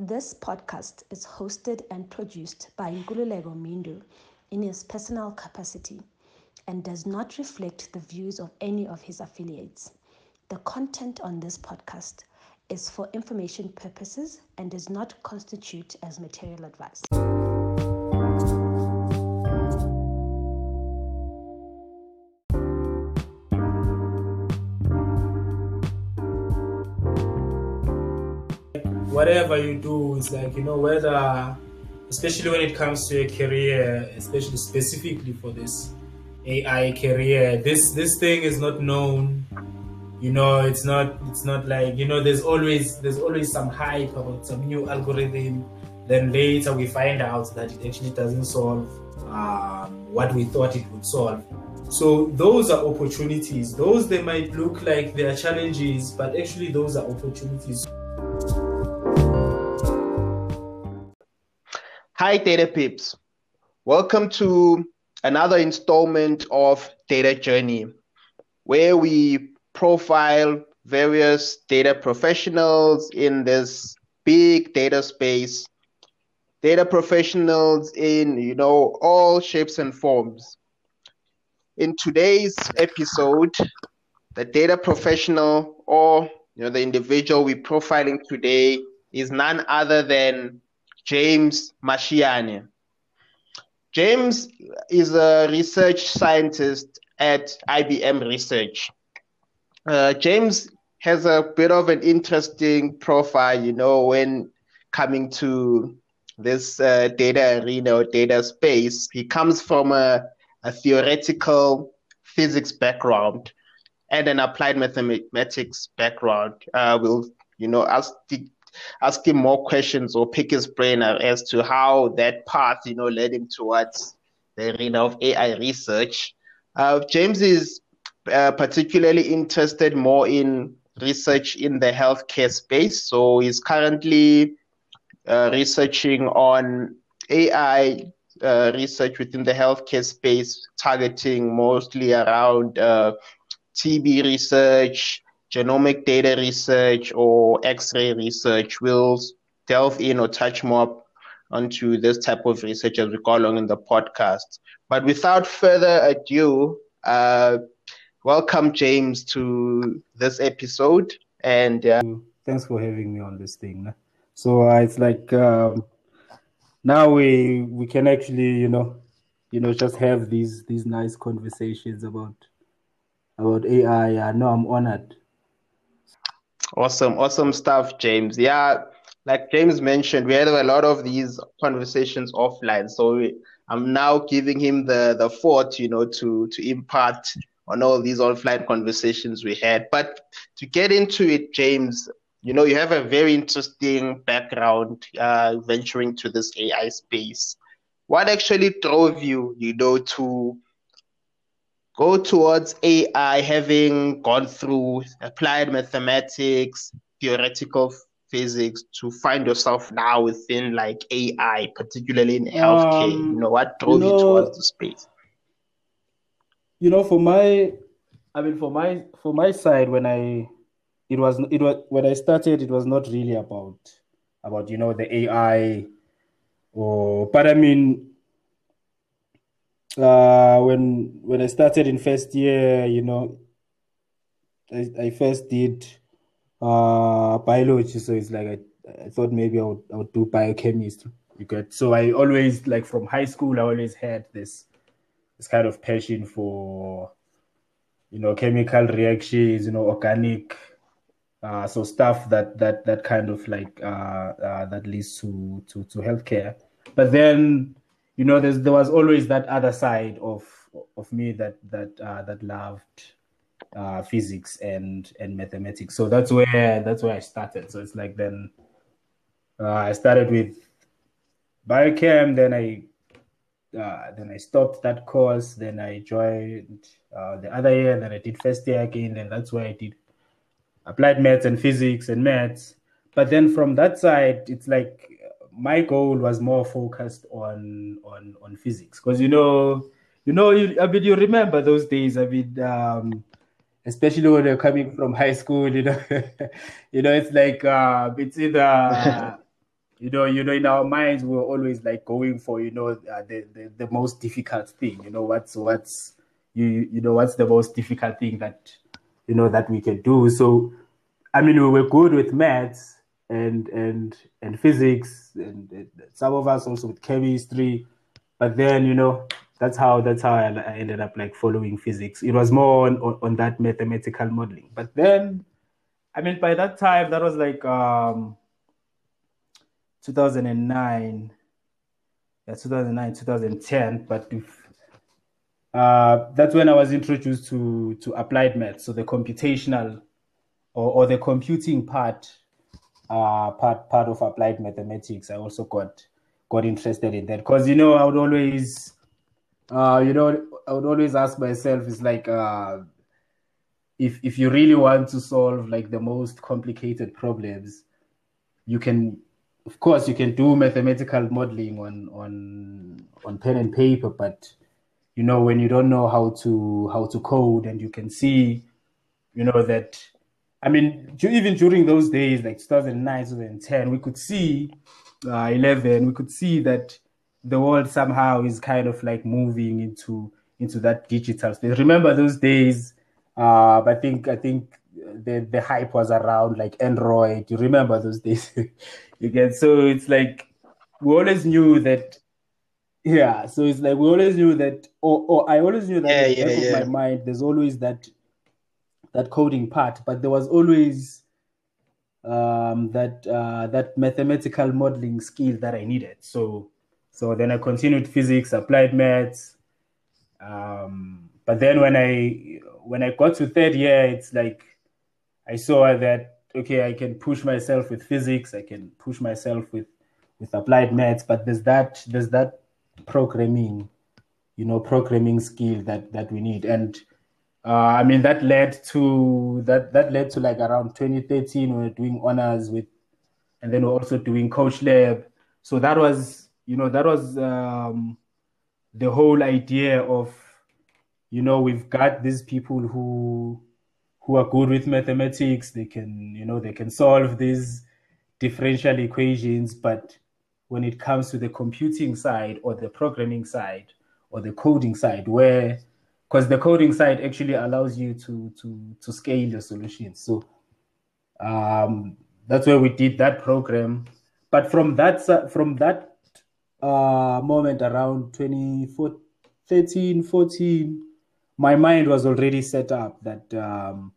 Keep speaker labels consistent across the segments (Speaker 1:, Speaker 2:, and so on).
Speaker 1: This podcast is hosted and produced by Nkululeko Mindu in his personal capacity and does not reflect the views of any of his affiliates. The content on this podcast is for information purposes and does not constitute as material advice.
Speaker 2: Whatever you do, it's like, you know, whether, especially when it comes to a career, especially specifically for this AI career, this this thing is not known. You know, it's not it's not like, you know, there's always there's always some hype about some new algorithm. Then later we find out that it actually doesn't solve um, what we thought it would solve. So those are opportunities. Those they might look like they are challenges, but actually those are opportunities.
Speaker 3: Hi, Data Pips. Welcome to another installment of Data Journey, where we profile various data professionals in this big data space. Data professionals in, you know, all shapes and forms. In today's episode, the data professional or you know the individual we're profiling today is none other than James Mashiane. James is a research scientist at IBM Research. Uh, James has a bit of an interesting profile, you know, when coming to this uh, data arena or data space. He comes from a, a theoretical physics background and an applied mathematics background. Uh, we'll, you know, I'll ask ask him more questions or pick his brain as to how that path, you know, led him towards the arena of AI research. Uh, James is uh, particularly interested more in research in the healthcare space. So he's currently uh, researching on AI uh, research within the healthcare space, targeting mostly around uh, TB research, genomic data research or X-ray research. We'll delve in or touch more onto this type of research as we go along in the podcast. But without further ado, uh, welcome James to this episode. And uh,
Speaker 4: thanks for having me on this thing. So uh, it's like um, now we we can actually you know you know just have these these nice conversations about about AI. I know I'm honored
Speaker 3: Awesome, awesome stuff, James. Yeah, like James mentioned, we had a lot of these conversations offline. So we, I'm now giving him the the fort, you know, to to impart on all these offline conversations we had. But to get into it, James, you know, you have a very interesting background uh, venturing to this AI space. What actually drove you, you know, to go towards AI having gone through applied mathematics, theoretical physics to find yourself now within like AI, particularly in healthcare? Um, you know, what drove you, know, you towards the space?
Speaker 4: You know, for my I mean for my for my side when I it was it was when I started it was not really about about you know the AI or but I mean uh, when when I started in first year, you know, I, I first did uh, biology, so it's like I, I thought maybe I would, I would do biochemistry. You get so I always like from high school I always had this this kind of passion for you know chemical reactions, you know organic, uh, so stuff that that that kind of like uh, uh, that leads to to to healthcare. But then you know, there's, there was always that other side of of me that that uh, that loved uh, physics and and mathematics. So that's where that's where I started. So it's like then uh, I started with biochem, then I uh, then I stopped that course. Then I joined uh, the other year. Then I did first year again. Then that's where I did applied maths and physics and maths. But then from that side, it's like my goal was more focused on on on physics because you know you know you, I mean you remember those days I mean um, especially when you're coming from high school you know you know it's like uh, it's either you know, you know, in our minds, we we're always like going for, you know, uh, the, the the most difficult thing. You know, what's what's you you know what's the most difficult thing that you know that we can do. So, I mean, we were good with maths and and and physics, and, and some of us also with chemistry. But then, you know, that's how that's how I, I ended up like following physics. It was more on, on, on that mathematical modeling. But then, I mean, by that time, that was like um 2009 yeah 2009 2010 but if, uh, that's when i was introduced to to applied math so the computational or, or the computing part uh, part part of applied mathematics. I also got got interested in that. Because you know i would always uh, you know i would always ask myself it's like uh, if if you really want to solve like the most complicated problems you can of course you can do mathematical modeling on on on pen and paper but you know when you don't know how to how to code and you can see you know that i mean even during those days like 2009 2010 we could see uh, 11 we could see that the world somehow is kind of like moving into into that digital space remember those days uh, i think i think the the hype was around like android you remember those days You get so it's like we always knew that. Yeah, so it's like we always knew that, or, or I always knew that
Speaker 3: Yeah,
Speaker 4: in the
Speaker 3: yeah,
Speaker 4: back
Speaker 3: yeah.
Speaker 4: of my mind, there's always that that coding part, but there was always um, that uh, that mathematical modeling skill that I needed. So so then I continued physics, applied maths. Um, but then when I when I got to third year, it's like I saw that okay, I can push myself with physics, I can push myself with with applied maths, but there's that there's that programming, you know, programming skill that that we need. And uh, I mean that led to that that led to like around 2013 we were doing honors with and then we're also doing coach lab. So that was, you know, that was um the whole idea of you know we've got these people who who are good with mathematics they can you know they can solve these differential equations but when it comes to the computing side or the programming side or the coding side where because the coding side actually allows you to to to scale your solutions. So um that's where we did that program. But from that from that uh moment around 2013 14 my mind was already set up that um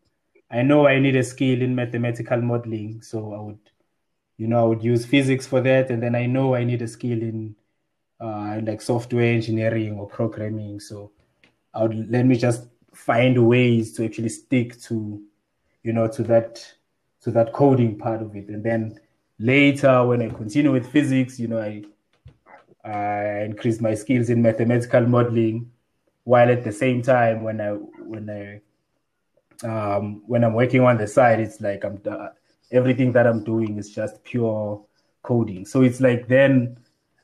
Speaker 4: i know i need a skill in mathematical modeling. So i would you know i would use physics for that. And then i know i need a skill in uh like software engineering or programming. So i would let me just find ways to actually stick to you know to that to that coding part of it. And then later when i continue with physics you know i i increase my skills in mathematical modeling while at the same time when i when i um when i'm working on the side it's like i'm uh, everything that i'm doing is just pure coding. So it's like then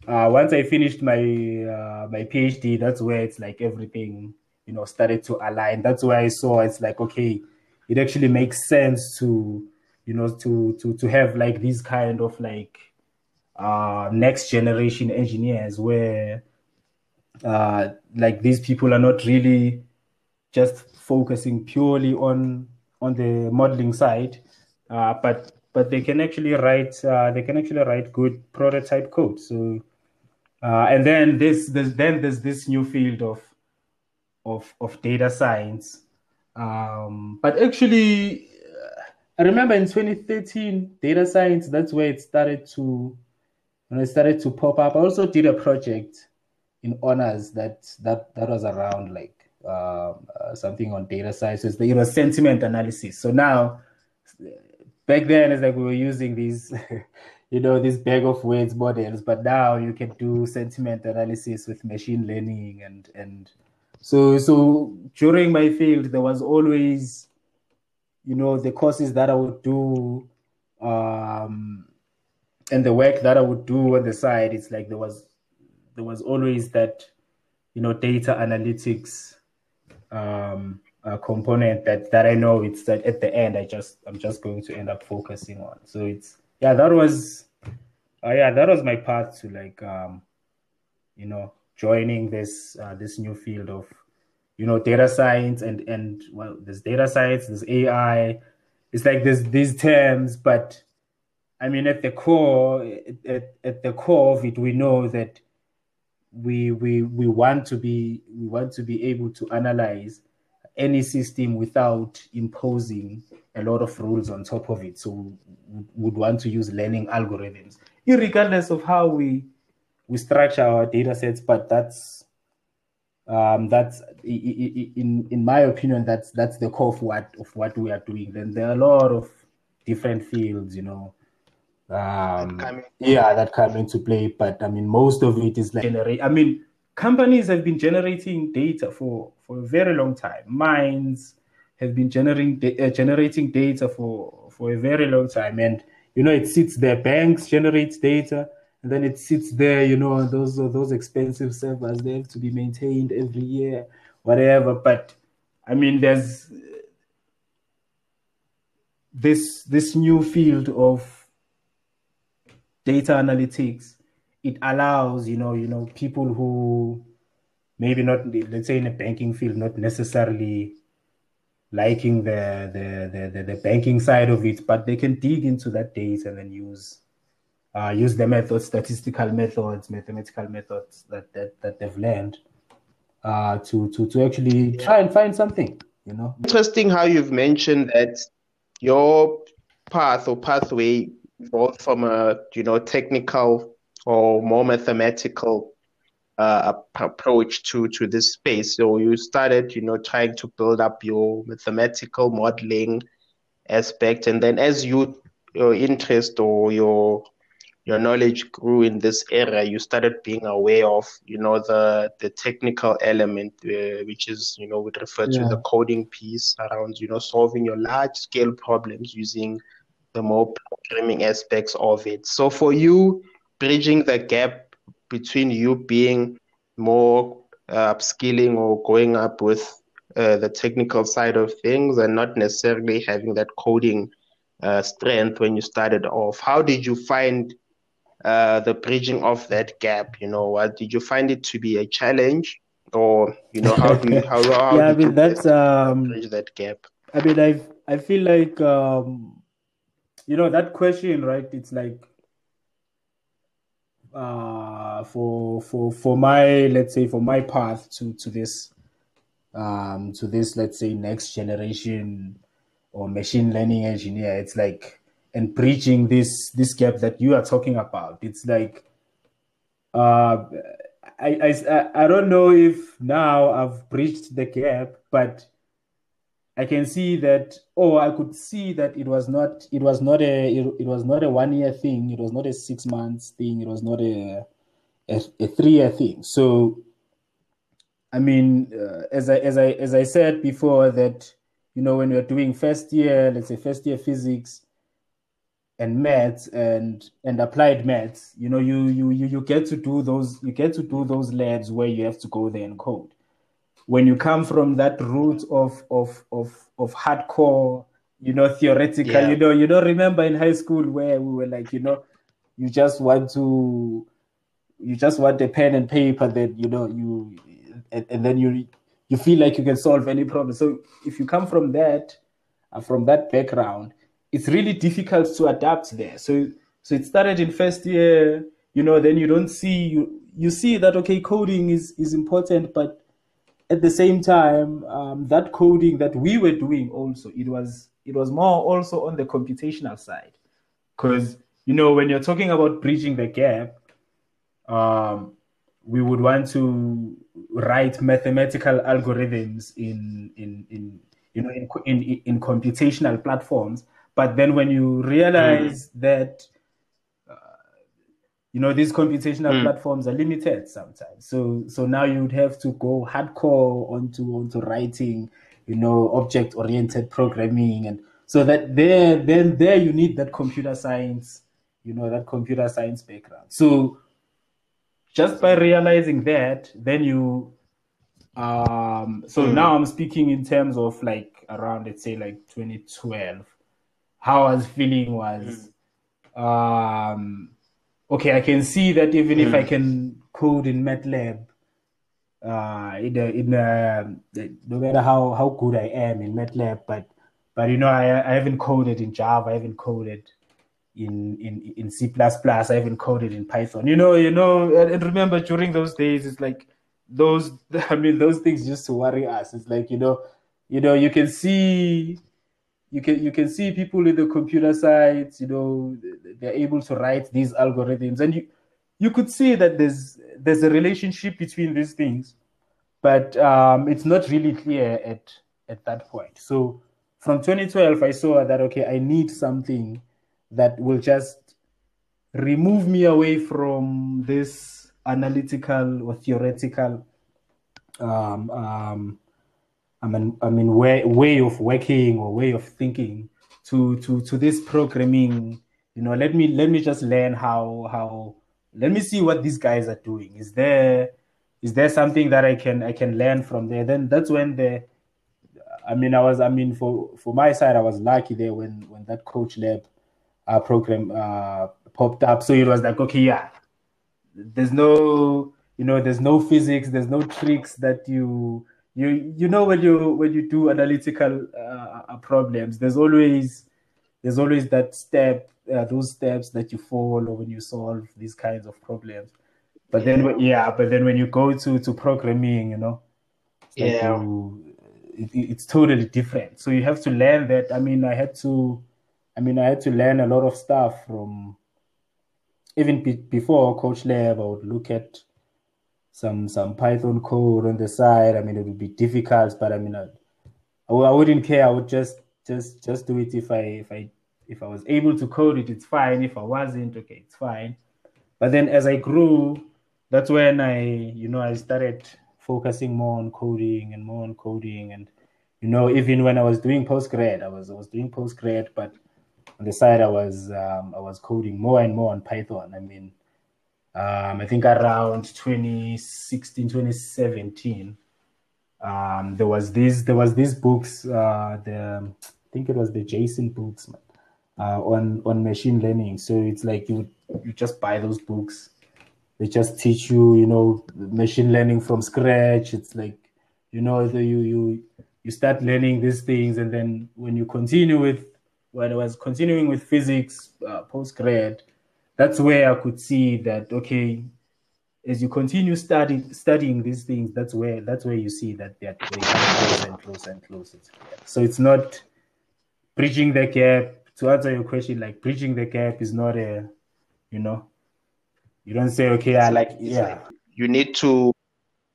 Speaker 4: uh once i finished my uh my phd that's where it's like everything you know started to align. That's where i saw it's like okay it actually makes sense to you know to to to have like these kind of like uh next generation engineers where uh like these people are not really just focusing purely on on the modeling side uh but but they can actually write uh they can actually write good prototype code. So uh and then this there's then there's this new field of of of data science. Um but actually i remember in 2013 data science that's where it started to when it started to pop up. I also did a project in honors that that that was around like um, uh, something on data science so it's the, it was sentiment analysis. So now back then it's like we were using these you know this bag of words models but now you can do sentiment analysis with machine learning and and so so during my field there was always you know the courses that i would do um and the work that i would do on the side. It's like there was there was always that you know data analytics um uh, component that that i know it's that at the end i just i'm just going to end up focusing on. So it's yeah that was uh, yeah, that was my path to like, um, you know, joining this uh, this new field of, you know, data science and and well, there's data science, there's AI. It's like there's these terms, but I mean, at the core, at, at the core of it, we know that we we we want to be we want to be able to analyze any system without imposing a lot of rules on top of it. So we would want to use learning algorithms, regardless of how we we structure our data sets. But that's um, that's in in my opinion, that's that's the core of what of what we are doing. Then there are a lot of different fields, you know, um, yeah, that come into play. But I mean, most of it is like generate. I mean, companies have been generating data for for a very long time. Mines have been generating uh, generating data for for a very long time, and you know, it sits there. Banks generate data, and then it sits there. You know, those those expensive servers they have to be maintained every year, whatever. But I mean, there's this this new field of data analytics, it allows, you know, you know, people who maybe not, let's say in a banking field, not necessarily liking the, the, the, the, the banking side of it, but they can dig into that data and then use uh, use the methods, statistical methods, mathematical methods that that, that they've learned uh, to to to actually try and find something. You know,
Speaker 3: interesting how you've mentioned that your path or pathway both from a you know technical or more mathematical uh, approach to to this space. So you started, you know, trying to build up your mathematical modeling aspect, and then as you your interest or your your knowledge grew in this area, you started being aware of, you know, the the technical element, uh, which is, you know, we refer yeah. to the coding piece around, you know, solving your large scale problems using the more programming aspects of it. So for you, bridging the gap between you being more uh, upskilling or going up with uh, the technical side of things and not necessarily having that coding uh, strength when you started off. How did you find uh, the bridging of that gap? You know, what did you find it to be a challenge, or you know, how do you how, how
Speaker 4: yeah? I mean, that's um,
Speaker 3: bridge that gap.
Speaker 4: I mean, I I feel like um, you know that question right it's like uh for for for my let's say for my path to to this um to this let's say next generation or machine learning engineer it's like and bridging this this gap that you are talking about it's like uh I, I i don't know if now i've bridged the gap but I can see that, oh, I could see that it was not, it was not a, it, it was not a one year thing. It was not a six months thing. It was not a, a, a three year thing. So, I mean, uh, as I as I as I said before, that you know when you're doing first year, let's say first year physics and maths and and applied maths, you know, you you you you get to do those you get to do those labs where you have to go there and code when you come from that route of of of of hardcore you know theoretical yeah. you know you don't remember in high school where we were like you know you just want to you just want a pen and paper that you know you and, and then you you feel like you can solve any problem so if you come from that uh, from that background it's really difficult to adapt there so so it started in first year you know then you don't see you you see that okay coding is is important but at the same time, um, that coding that we were doing also, it was it was more also on the computational side, because you know when you're talking about bridging the gap, um, we would want to write mathematical algorithms in in in you know in in, in computational platforms. But then when you realize mm. that you know these computational mm. platforms are limited sometimes so so now you would have to go hardcore onto onto writing you know object oriented programming and so that there then there you need that computer science you know that computer science background so just by realizing that then you um so mm. now i'm speaking in terms of like around let's say like 2012 how i was feeling was mm. um okay, I can see that even if I mm. can code in MATLAB, uh, in a, in a, no matter how, how good I am in MATLAB, but but you know, I, I haven't coded in Java, I haven't coded in in in C++, I haven't coded in Python. You know, you know, and remember during those days, it's like those. I mean, those things used to worry us. It's like you know, you know, you can see you can you can see people in the computer science you know they're able to write these algorithms. And you you could see that there's there's a relationship between these things but um, it's not really clear at at that point. So from 2012 i saw that okay i need something that will just remove me away from this analytical or theoretical um, um, I mean, I mean, way way of working or way of thinking to to to this programming. You know, let me let me just learn how how. Let me see what these guys are doing. Is there is there something that I can I can learn from there? Then that's when the I mean, I was I mean for for my side, I was lucky there when when that Coach Lab uh, program uh, popped up. So it was like, okay, yeah, there's no you know, there's no physics, there's no tricks that you you you know when you when you do analytical uh, uh, problems there's always there's always that step uh, those steps that you follow when you solve these kinds of problems. But then yeah but then when you go to to programming you know
Speaker 3: yeah. you,
Speaker 4: it, it's totally different. So you have to learn that. I mean i had to i mean i had to learn a lot of stuff from even be, before coach lab i would look at some some Python code on the side. I mean, it would be difficult, but I mean, I, I wouldn't care. I would just just just do it if I if I if I was able to code it, it's fine. If I wasn't, okay, it's fine. But then as I grew, that's when I you know I started focusing more on coding and more on coding and you know even when I was doing postgrad, I was I was doing postgrad, but on the side I was um, I was coding more and more on Python. I mean um, I think around 2016, 2017, um, there was this there was these books. Uh, the I think it was the Jason books uh, on on machine learning. So it's like you you just buy those books. They just teach you, you know, machine learning from scratch. It's like, you know, you you you start learning these things, and then when you continue with when I was continuing with physics uh, post grad, that's where I could see that okay, as you continue studying studying these things, that's where that's where you see that they're they closer and closer and closer. So it's not bridging the gap. To answer your question, like bridging the gap is not a, you know, you don't say okay, I like, yeah.
Speaker 3: You need to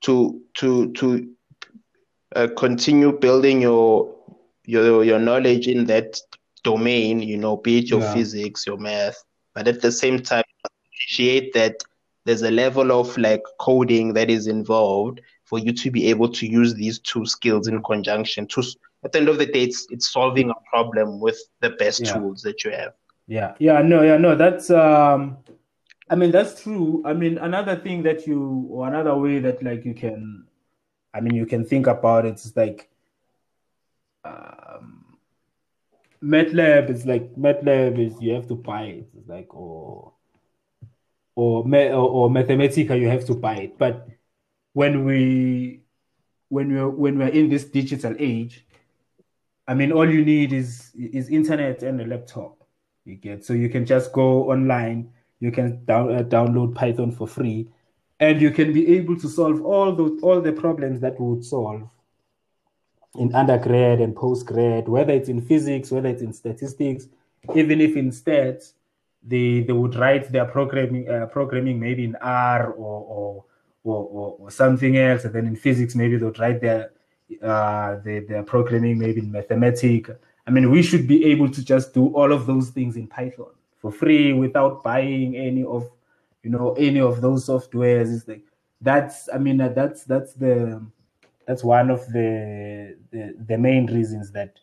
Speaker 3: to to to uh, continue building your your your knowledge in that domain. You know, be it your yeah. physics, your math but at the same time appreciate that there's a level of like coding that is involved for you to be able to use these two skills in conjunction to at the end of the day it's, it's solving a problem with the best yeah. tools that you have.
Speaker 4: Yeah. Yeah no yeah no that's um i mean that's true. I mean another thing that you or another way that like you can i mean you can think about it is like um MATLAB is like MATLAB is you have to buy it. It's like or or or, Mathematica you have to buy it. But when we when we're when we're in this digital age, I mean all you need is is internet and a laptop. You get so you can just go online. You can down, uh, download Python for free, and you can be able to solve all those all the problems that we would solve in undergrad and postgrad, whether it's in physics, whether it's in statistics, even if in stats, they they would write their programming uh, programming maybe in R or or, or or, or something else, and then in physics maybe they would write their uh, their, their programming maybe in Mathematica. I mean, we should be able to just do all of those things in Python for free without buying any of you know any of those softwares. It's like that's I mean that's that's the that's one of the, the the main reasons that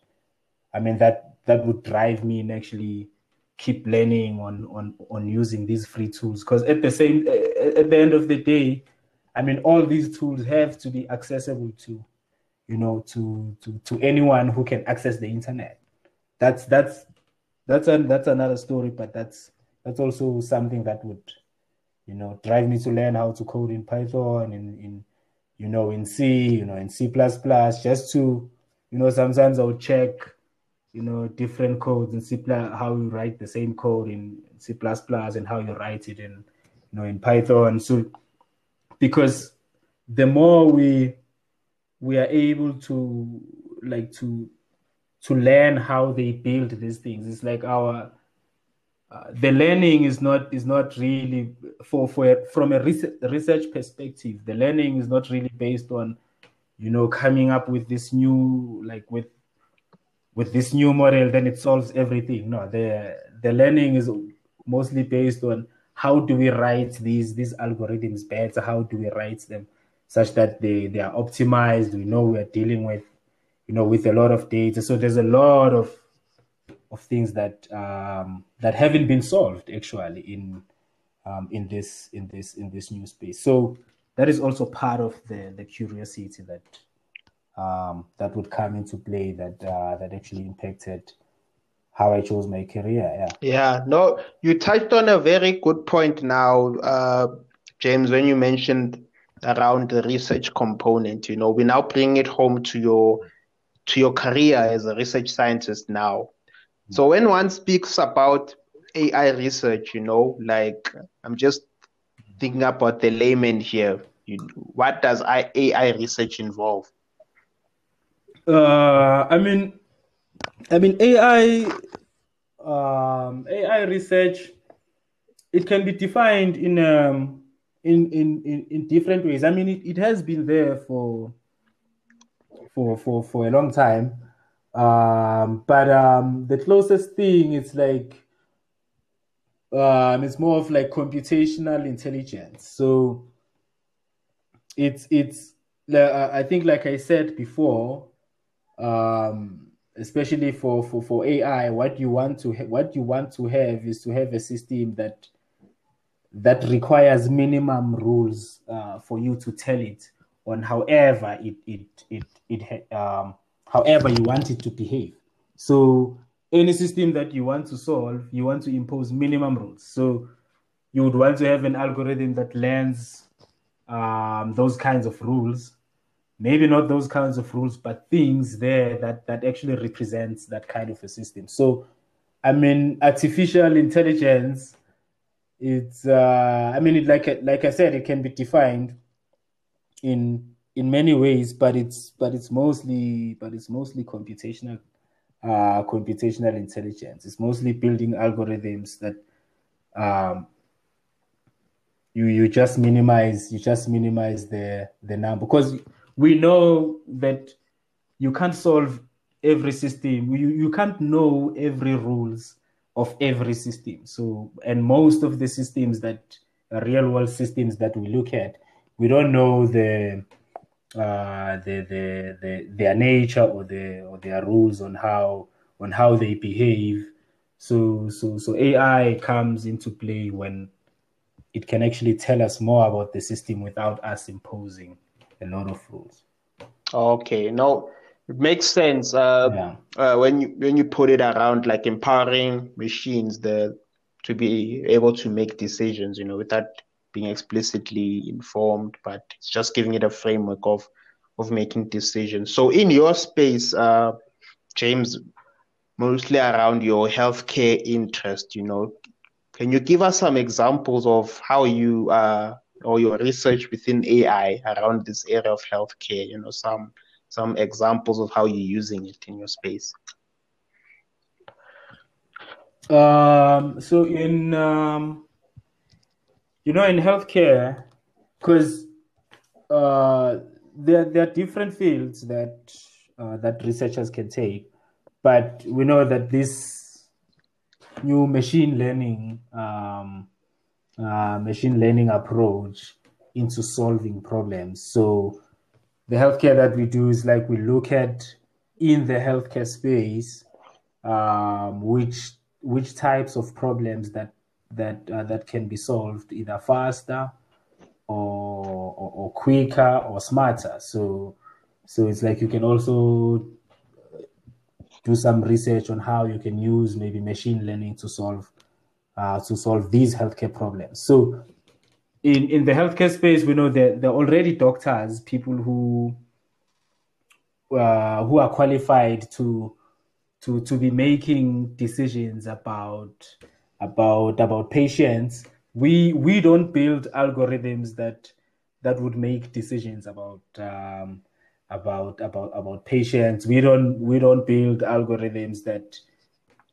Speaker 4: I mean that that would drive me and actually keep learning on on on using these free tools. Because at the same eh, at the end of the day i mean all these tools have to be accessible to you know to to to anyone who can access the internet. That's that's that's a, that's another story but that's that's also something that would, you know, drive me to learn how to code in Python in in you know in C, you know, in C just to, you know, sometimes I'll check, you know, different codes in C how you write the same code in C and how you write it in, you know, in Python. So because the more we we are able to like to to learn how they build these things it's like our uh, the learning is not is not really for for from a research perspective the learning is not really based on you know coming up with this new like with with this new model then it solves everything. No the the learning is mostly based on how do we write these these algorithms better? How do we write them such that they they are optimized? We know we're dealing with you know with a lot of data. So there's a lot of of things that um, that haven't been solved actually in um, in this in this in this new space so that is also part of the the curiosity that um, that would come into play that uh, that actually impacted how I chose my career. Yeah.
Speaker 3: Yeah. No, you touched on a very good point now, uh, James, when you mentioned around the research component. You know, we now bring it home to your to your career as a research scientist now. So when one speaks about AI research, you know, like I'm just thinking about the layman here. You, what does AI research involve?
Speaker 4: Uh, I mean, I mean AI, um, AI research. It can be defined in um, in, in, in, in different ways. I mean, it, it has been there for for for for a long time. Um, but um, the closest thing is like um, it's more of like computational intelligence. So it's it's uh, I think like I said before, um, especially for, for, for AI, what you want to ha- what you want to have is to have a system that that requires minimum rules uh, for you to tell it on however it it it it um, however you want it to behave. So any system that you want to solve, you want to impose minimum rules. So you would want to have an algorithm that learns um, those kinds of rules. Maybe not those kinds of rules, but things there that that actually represents that kind of a system. So, I mean, artificial intelligence. It's uh, I mean, it, like like I said, it can be defined in in many ways, but it's but it's mostly but it's mostly computational uh, computational intelligence. It's mostly building algorithms that um, you you just minimize you just minimize the the number because we know that you can't solve every system. You you can't know every rules of every system. So and most of the systems that real world systems that we look at, we don't know the uh, the, the, the, their nature or, the, or their rules on how on how they behave. So so so AI comes into play when it can actually tell us more about the system without us imposing a lot of rules.
Speaker 3: Okay, no, it makes sense. Uh, yeah. uh, when you when you put it around like empowering machines the to be able to make decisions, you know, without being explicitly informed, but it's just giving it a framework of of making decisions. So in your space, uh, James, mostly around your healthcare interest, you know, can you give us some examples of how you uh, or your research within AI around this area of healthcare? You know, some some examples of how you're using it in your space.
Speaker 4: Um, so in um, you know, in healthcare, because uh, there, there are different fields that uh, that researchers can take, but we know that this new machine learning um, uh, machine learning approach into solving problems. So the healthcare that we do is like we look at in the healthcare space um, which which types of problems that that uh, that can be solved either faster or, or, or quicker or smarter. So so it's like you can also do some research on how you can use maybe machine learning to solve uh, to solve these healthcare problems. So, in in the healthcare space, we know that there are already doctors, people who uh, who are qualified to to to be making decisions about about about patients. We we don't build algorithms that that would make decisions about um, about about about patients. We don't we don't build algorithms that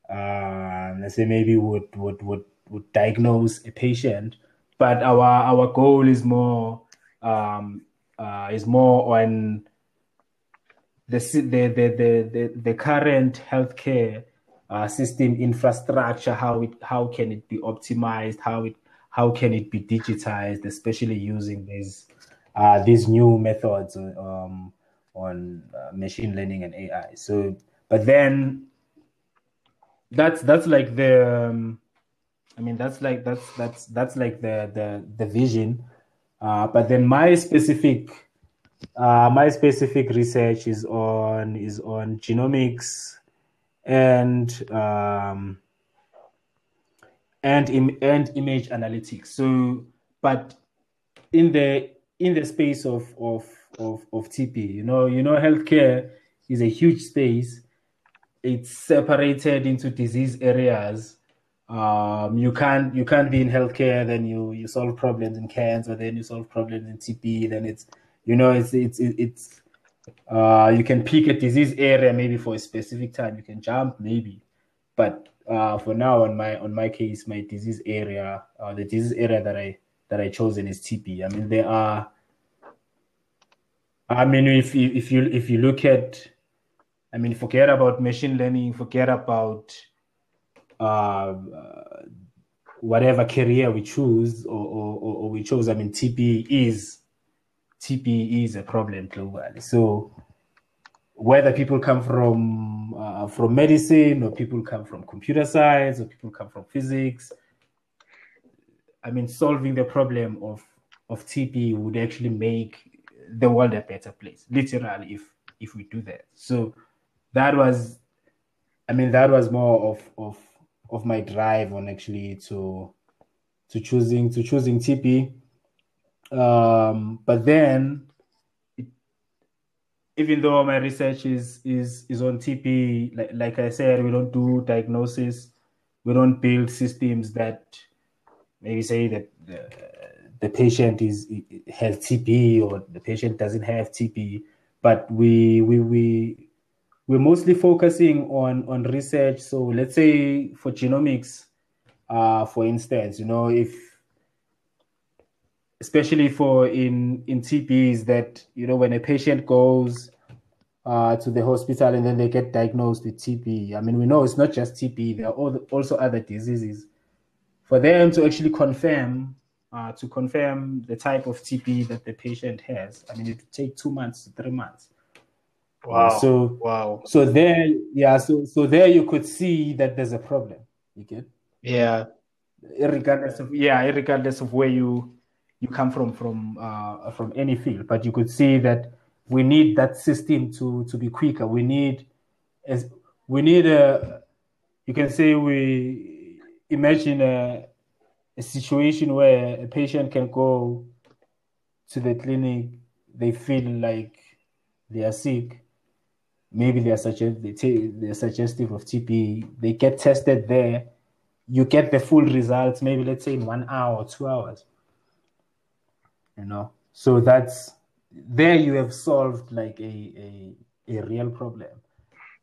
Speaker 4: uh, let's say maybe would would would would diagnose a patient, but our our goal is more um, uh, is more on the the the the, the, the current healthcare uh, system infrastructure how it how can it be optimized how it how can it be digitized especially using these uh, these new methods um, on uh, machine learning and AI so but then that's that's like the um, I mean that's like that's that's that's like the the the vision. Uh, but then my specific uh, my specific research is on is on genomics and um, and Im- and image analytics. So, but in the in the space of of of of TB, you know, you know, healthcare is a huge space. It's separated into disease areas. Um, you can't you can't be in healthcare, then you you solve problems in cancer, then you solve problems in TB, then it's you know, it's it's it's uh, you can pick a disease area maybe for a specific time. You can jump maybe, but uh, for now on my on my case, my disease area, uh, the disease area that I that I chosen is TB. I mean, there are. I mean, if you if you if you look at, I mean, forget about machine learning, forget about uh, whatever career we choose or, or, or we chose. I mean, TB is TB is a problem globally. So whether people come from uh, from medicine or people come from computer science or people come from physics, I mean, solving the problem of of TB would actually make the world a better place, literally, if if we do that. So that was, I mean, that was more of of of my drive on actually to to choosing to choosing TB um, but then, it, even though my research is is is on TB, like, like I said, we don't do diagnosis. We don't build systems that maybe say that the, the patient is has TB or the patient doesn't have TB. But we we we we're mostly focusing on on research. So let's say for genomics, uh, for instance, you know, if especially for in in TBs that you know when a patient goes uh, to the hospital and then they get diagnosed with TB. I mean, we know it's not just TB; there are also other diseases. For them to actually confirm uh, to confirm the type of TB that the patient has, I mean, it would take two months to three months.
Speaker 3: Wow.
Speaker 4: So
Speaker 3: wow.
Speaker 4: So there, yeah. So so there, you could see that there's a problem. You get.
Speaker 3: Yeah.
Speaker 4: Regardless of yeah, regardless of where you you come from from uh, from any field, but you could see that we need that system to to be quicker. We need as we need a you can say we imagine a, a situation where a patient can go to the clinic, they feel like they are sick, maybe they are suggest they take they're suggestive of TB, they get tested there, you get the full results, maybe let's say in one hour two hours you know? So that's there you have solved like a, a a real problem.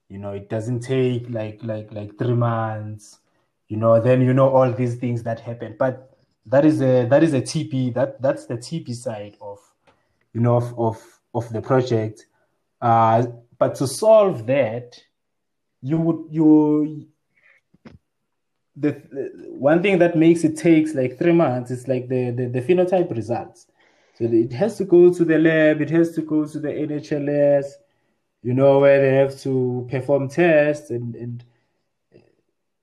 Speaker 4: You know it doesn't take like like like three months you know then you know all these things that happen but that is a that is a TB that that's the TB side of you know of of, of the project. Uh but to solve that you would you the, the one thing that makes it takes like three months is like the, the the phenotype results so it has to go to the lab, it has to go to the NHLS, you know, where they have to perform tests and and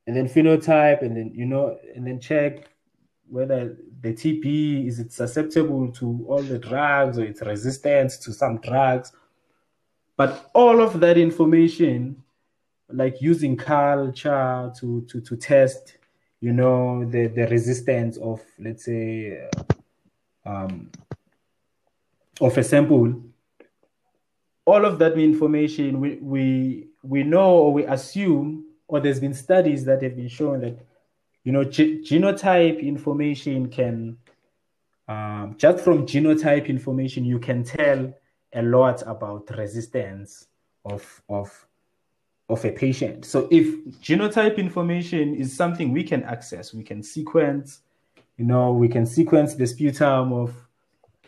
Speaker 4: and then phenotype and then you know and then check whether the TB is it susceptible to all the drugs or it's resistant to some drugs. But all of that information, like using culture to to to test
Speaker 5: you know, the, the resistance of, let's say, um, of a sample, all of that information we, we, we know or we assume, or there's been studies that have been shown that, you know, ge- genotype information can, um, just from genotype information, you can tell a lot about resistance of, of of a patient. So if genotype information is something we can access, we can sequence, you know, we can sequence the sputum of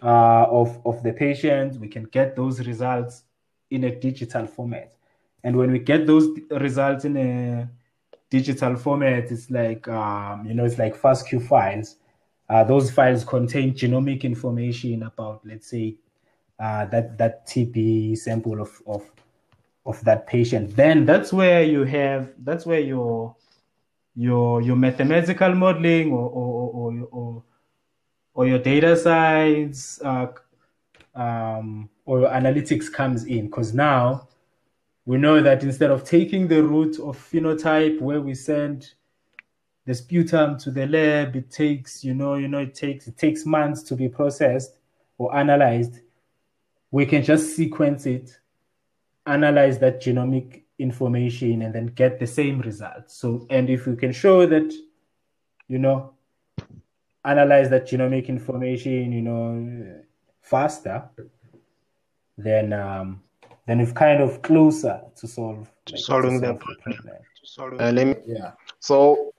Speaker 5: uh, of of the patient. We can get those results in a digital format, and when we get those results in a digital format, it's like um, you know, it's like FASTQ files. Uh, those files contain genomic information about, let's say, uh, that that TB sample of of of that patient then that's where you have that's where your your your mathematical modeling or or or, or, or your data science uh, um, or your analytics comes in because now we know that instead of taking the route of phenotype where we send the sputum to the lab it takes you know you know it takes it takes months to be processed or analyzed we can just sequence it analyze that genomic information and then get the same results. So, and if we can show that, you know, analyze that genomic information, you know, faster, then um, then it's kind of closer to solve
Speaker 3: to like, solving to solve the problem.
Speaker 5: problem. Uh,
Speaker 3: let me, yeah. So,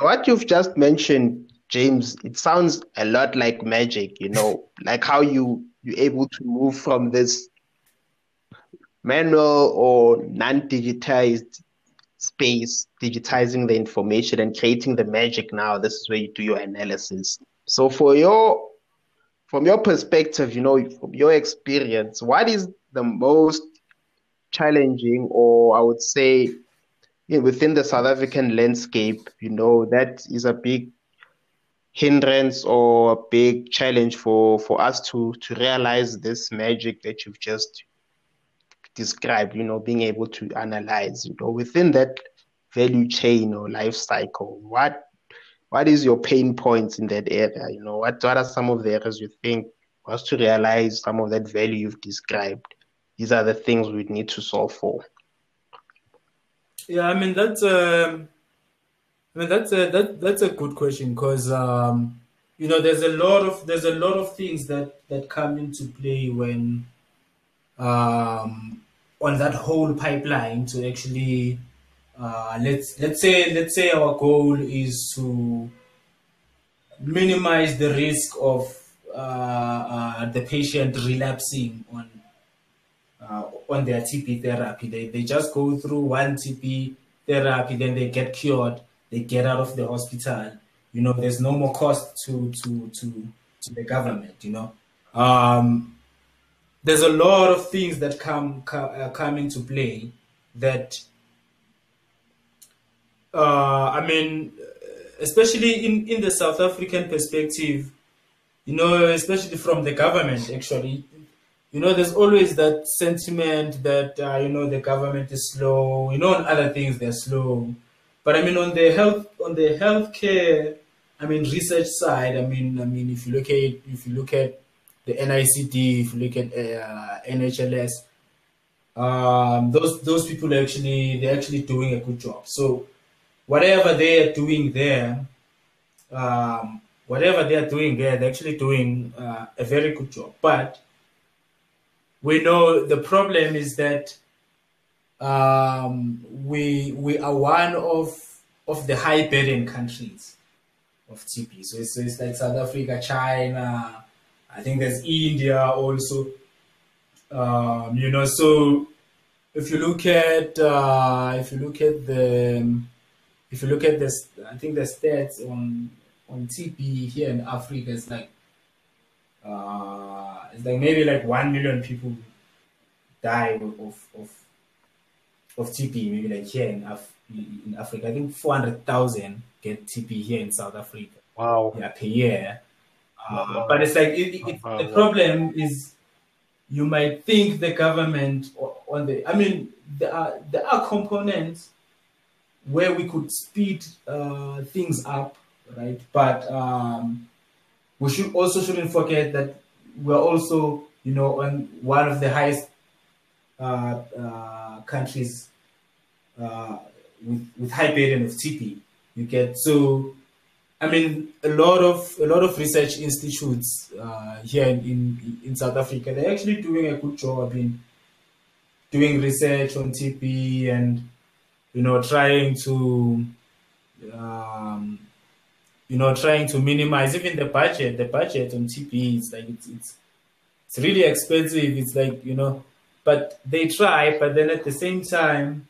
Speaker 3: what you've just mentioned, James, it sounds a lot like magic. You know, like how you you're able to move from this manual or non-digitized space, digitizing the information and creating the magic now. This is where you do your analysis. So for your from your perspective, you know, from your experience, what is the most challenging or I would say you know, within the South African landscape, you know, that is a big hindrance or a big challenge for for us to to realize this magic that you've just described, you know, being able to analyze, you know, within that value chain or life cycle, what what is your pain points in that area? You know, what what are some of the areas you think was to realize some of that value you've described? These are the things we need to solve for.
Speaker 4: Yeah, I mean that's um, I mean that's a that that's a good question because um, you know there's a lot of there's a lot of things that that come into play when um, on that whole pipeline to actually uh, let's let's say let's say our goal is to minimize the risk of uh, uh, the patient relapsing on uh, on their TB therapy. They, they just go through one TB therapy, then they get cured, they get out of the hospital. You know, there's no more cost to to to to the government. You know, um, there's a lot of things that come come, uh, come into play that uh, I mean, especially in, in the South African perspective, you know, especially from the government, actually, you know, there's always that sentiment that uh, you know the government is slow. You know, on other things they're slow, but I mean, on the health on the healthcare, I mean, research side, I mean, I mean, if you look at if you look at the NICD, if you look at uh, NHLS, um, those those people are actually they're actually doing a good job. So whatever they are doing there, um, whatever they are doing there, they're actually doing uh, a very good job. But we know the problem is that um, we we are one of of the high burden countries of TB. So it's, it's like South Africa, China, I think there's India also. Um, you know, so if you look at uh, if you look at the if you look at this, I think the stats on on TB here in Africa is like uh, it's like maybe like one million people die of of of TB. Maybe like here in, Af- in Africa, I think four hundred thousand get TB here in South Africa.
Speaker 3: Wow.
Speaker 4: Yeah, per year. Uh, but it's like it, it, the problem is you might think the government on the I mean there are there are components where we could speed uh, things up, right? But um, we should also shouldn't forget that we're also, you know, on one of the highest uh, uh, countries uh, with with high burden of TB. You get so. I mean, a lot of a lot of research institutes uh, here in, in, in South Africa they're actually doing a good job. In doing research on TB and you know trying to um, you know trying to minimize even the budget the budget on TB it's like it's, it's it's really expensive. It's like you know but they try but then at the same time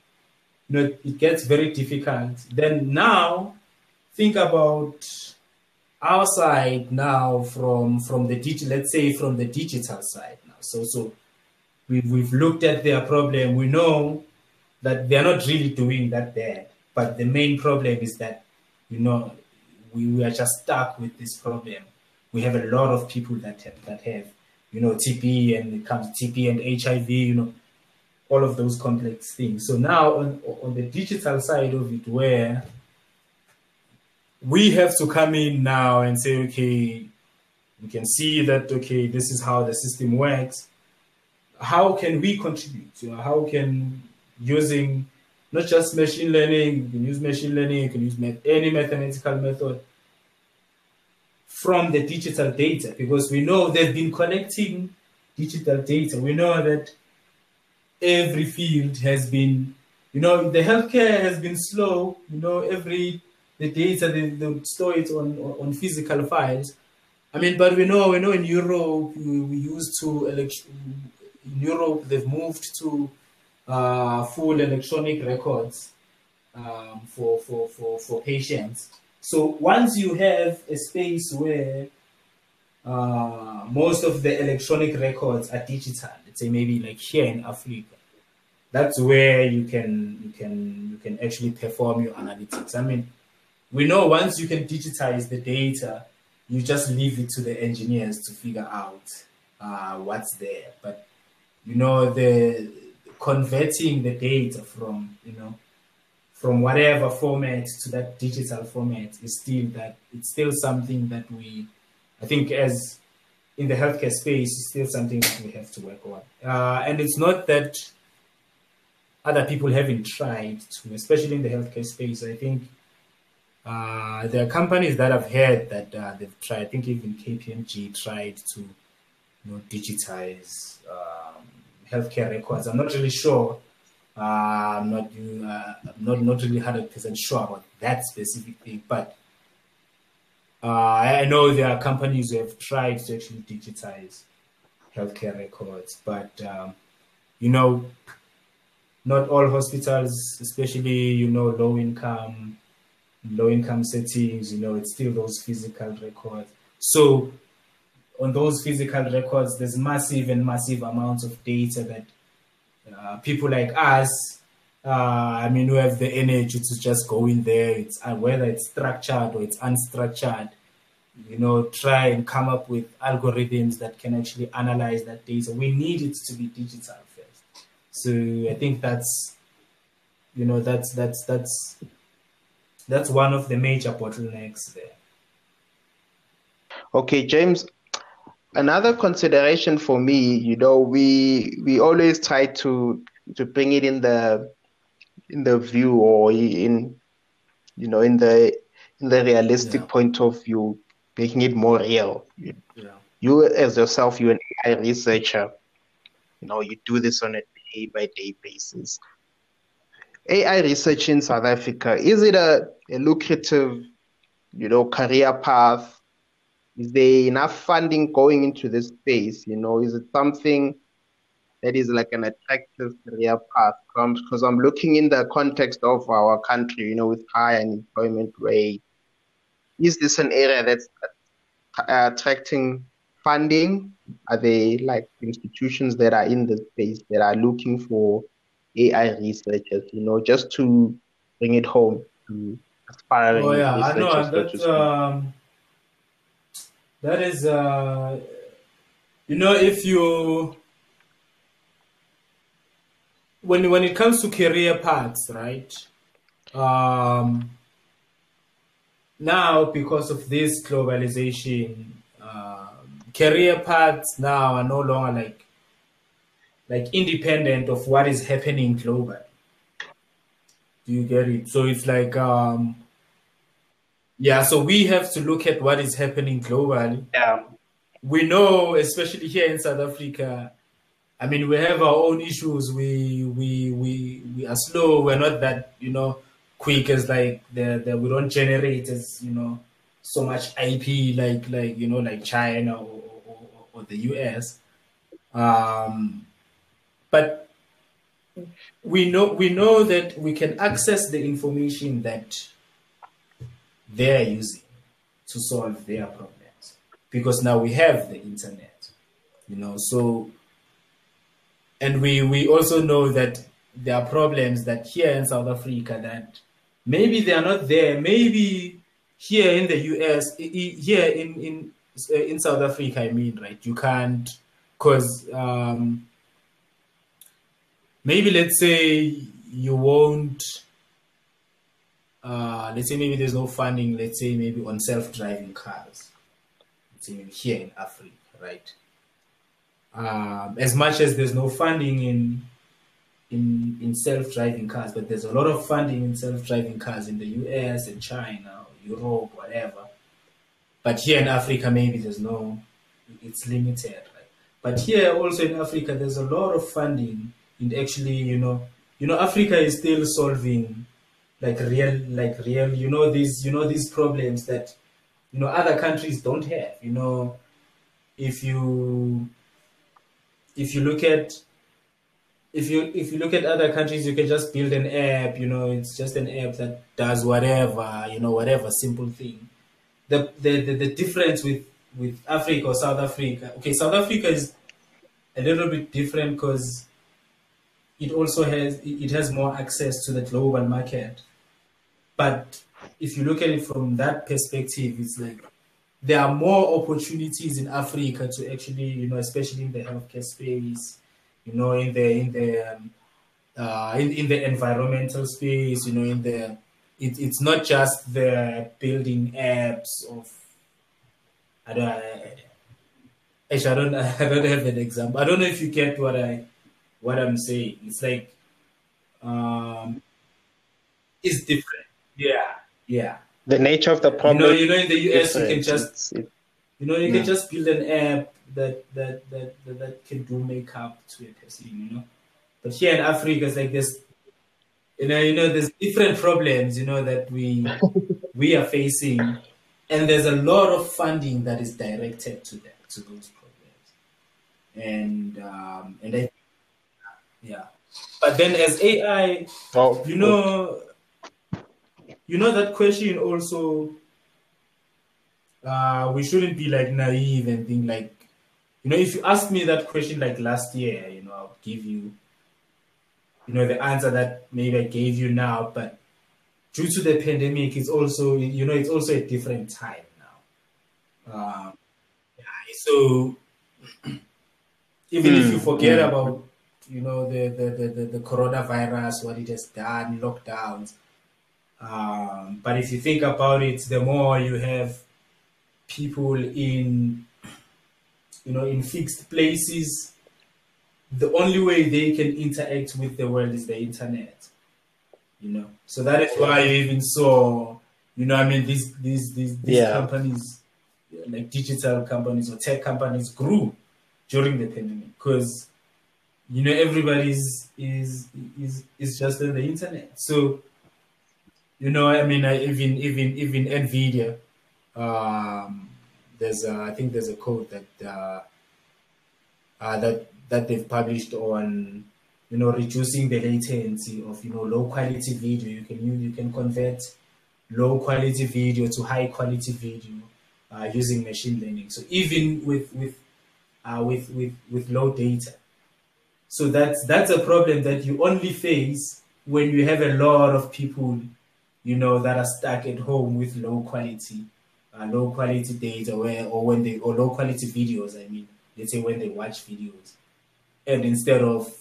Speaker 4: you know it gets very difficult. Then now think about our side now from from the digital let's say from the digital side now. So so we've, we've looked at their problem. We know that they're not really doing that bad but the main problem is that you know we, we are just stuck with this problem. We have a lot of people that have, that have you know TB and it comes TB and HIV you know all of those complex things. So now on, on the digital side of it where we have to come in now and say, okay, we can see that, okay, this is how the system works. How can we contribute? You know, how can using not just machine learning, you can use machine learning, you can use any mathematical method from the digital data because we know they've been collecting digital data. We know that every field has been, you know, the healthcare has been slow, you know, every the data they, they store it on, on physical files. I mean, but we know we know in Europe we, we used to in Europe they've moved to uh, full electronic records um, for, for, for, for patients. So once you have a space where uh, most of the electronic records are digital, let's say maybe like here in Africa, that's where you can you can you can actually perform your analytics. I mean, we know once you can digitize the data, you just leave it to the engineers to figure out uh, what's there. But you know, the converting the data from you know from whatever format to that digital format is still that it's still something that we, I think, as in the healthcare space, is still something that we have to work on. Uh, and it's not that other people haven't tried to, especially in the healthcare space. I think uh, there are companies that I've heard that uh, they've tried. I think even KPMG tried to, you know, digitize um, healthcare records. I'm not really sure. Uh, I'm not, uh, I'm not not really hundred percent sure about that specific thing, but uh, I know there are companies who have tried to actually digitize healthcare records, but um, you know, not all hospitals, especially you know low income low income settings, you know, it's still those physical records. So on those physical records, there's massive and massive amounts of data that uh, people like us, uh, I mean, we have the energy to just go in there. It's uh, whether it's structured or it's unstructured, you know, try and come up with algorithms that can actually analyze that data. We need it to be digital first. So I think that's, you know, that's that's that's that's one of the major bottlenecks there.
Speaker 3: Okay, James. Another consideration for me, you know, we we always try to to bring it in the in the view or in you know in the in the realistic
Speaker 4: Yeah.
Speaker 3: point of view, making it more real. You,
Speaker 4: Yeah.
Speaker 3: you as yourself, you're an AI researcher. You know, you do this on a day by day basis. AI research in South Africa, is it a, a lucrative, you know, career path? Is there enough funding going into this space? You know, is it something that is like an attractive career path? Because I'm looking in the context of our country, you know, with high unemployment rate. Is this an area that's uh, attracting funding? Are there like institutions that are in the space that are looking for AI researchers, you know, just to bring it home to aspiring
Speaker 4: Oh yeah, I know
Speaker 3: researchers, so to
Speaker 4: that. Um, that is, uh, you know, if you when when it comes to career paths, right? um, now because of this globalization, uh, career paths now are no longer like like independent of what is happening globally. Do you get it? So it's like um, yeah, so we have to look at what is happening globally.
Speaker 3: Yeah.
Speaker 4: We know, especially here in South Africa, I mean, we have our own issues. We we we we are slow. We're not that you know quick as like the, the we don't generate as you know so much IP like like you know like China or, or, or the US. Um, but we know we know that we can access the information that they're using to solve their problems. Because now we have the internet you know so and we we also know that there are problems that here in south africa that maybe they are not there. Maybe here in the us here in in uh, in south africa i mean right you can't because um maybe let's say you won't uh, let's say maybe there's no funding, let's say maybe on self-driving cars, let's say maybe here in Africa, right? Um, as much as there's no funding in in in self-driving cars, but there's a lot of funding in self-driving cars in the US and China, Europe, whatever. But here in Africa, maybe there's no, it's limited, right? But here also in Africa, there's a lot of funding in actually, you know, you know, Africa is still solving like real like real you know these you know these problems that you know other countries don't have. You know if you if you look at if you if you look at other countries you can just build an app you know it's just an app that does whatever you know whatever simple thing. The the the, the difference with with africa or south africa okay south africa is a little bit different because it also has it has more access to the global market but if you look at it from that perspective, it's like there are more opportunities in Africa to actually, you know, especially in the healthcare space, you know, in the in the um, uh, in, in the environmental space, you know, in the it, it's not just the building apps of I don't I, I don't I don't have an example. I don't know if you get what I what I'm saying. It's like um it's different. Yeah, yeah.
Speaker 3: The nature of the problem.
Speaker 4: You know, you know, in the US, you can just,
Speaker 3: It's- it-
Speaker 4: you know, you
Speaker 3: Yeah.
Speaker 4: can just build an app that that, that that that can do makeup to a person. You know, but here in Africa, it's like this. You know, you know, there's different problems. You know that we we are facing, and there's a lot of funding that is directed to that to those problems, and um, and I, yeah. But then as AI
Speaker 3: oh,
Speaker 4: you know you know that question also uh we shouldn't be like naive and think like you know if you asked me that question like last year you know i'll give you you know the answer that maybe i gave you now but due to the pandemic it's also you know it's also a different time now um yeah, so even if you forget
Speaker 3: Mm, mm.
Speaker 4: about you know the the, the, the the coronavirus what it has done lockdowns um, but if you think about it the more you have people in you know in fixed places the only way they can interact with the world is the internet you know so that is why you even saw you know i mean these these these, these
Speaker 3: Yeah.
Speaker 4: companies like digital companies or tech companies grew during the pandemic because you know everybody's is is is just on the internet. So you know i mean I, even even even nvidia um there's a, i think there's a code that uh, uh that that they've published on you know reducing the latency of you know low quality video. You can use you can convert low quality video to high quality video uh, using machine learning. So even with with uh, with with with low data so that's that's a problem that you only face when you have a lot of people, you know, that are stuck at home with low quality, uh, low quality data, where or when they or low quality videos. I mean, let's say when they watch videos, and instead of